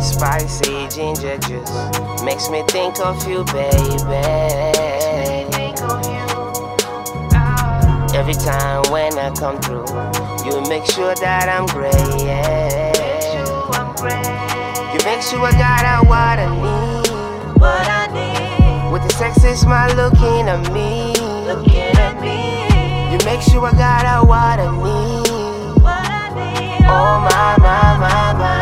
Spicy ginger juice makes me think of you, baby. Every time when I come through, you make sure that I'm great. You make sure I got what I need. What I need, With the sexy smile looking at me. looking at me. You make sure I got what I need. What I need, Oh, oh my, my, my, my.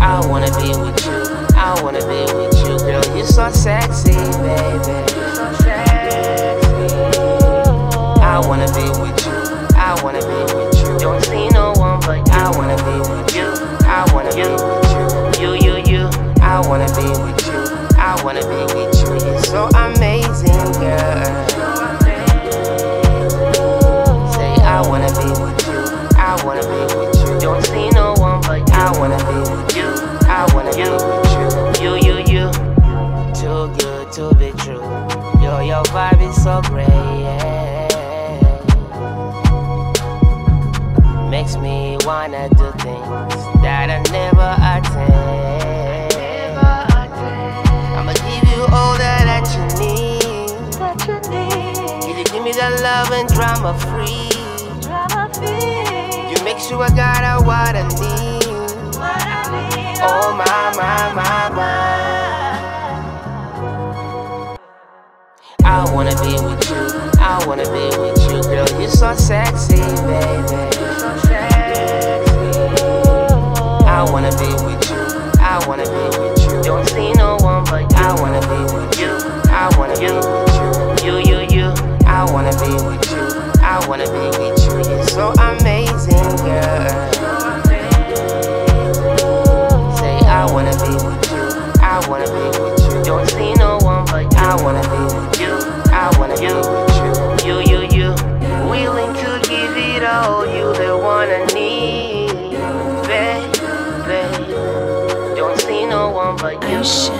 I wanna be with you. I wanna be with you, girl. You're so sexy, baby. So amazing, girl. Say I wanna be with you. I wanna be with you. Don't see no one but you. I wanna be with you. I wanna be with you. You, you, you. Too good to be true. Yo, your vibe is so great. Yeah. Makes me wanna do things that I never attain. Me that love and drama free? Drama free. You make sure I got out what I need. What I need, Oh my, my, my, my. I wanna be with you. I wanna be with you, girl. You're so sexy, baby. So sexy. I wanna be with you. I wanna be with you. Don't see be with you. Don't see no one but you. I wanna be with you. I wanna be with you. You, you, you. Willing to give it all. You the one I need, baby. Don't see no one but you. Ocean.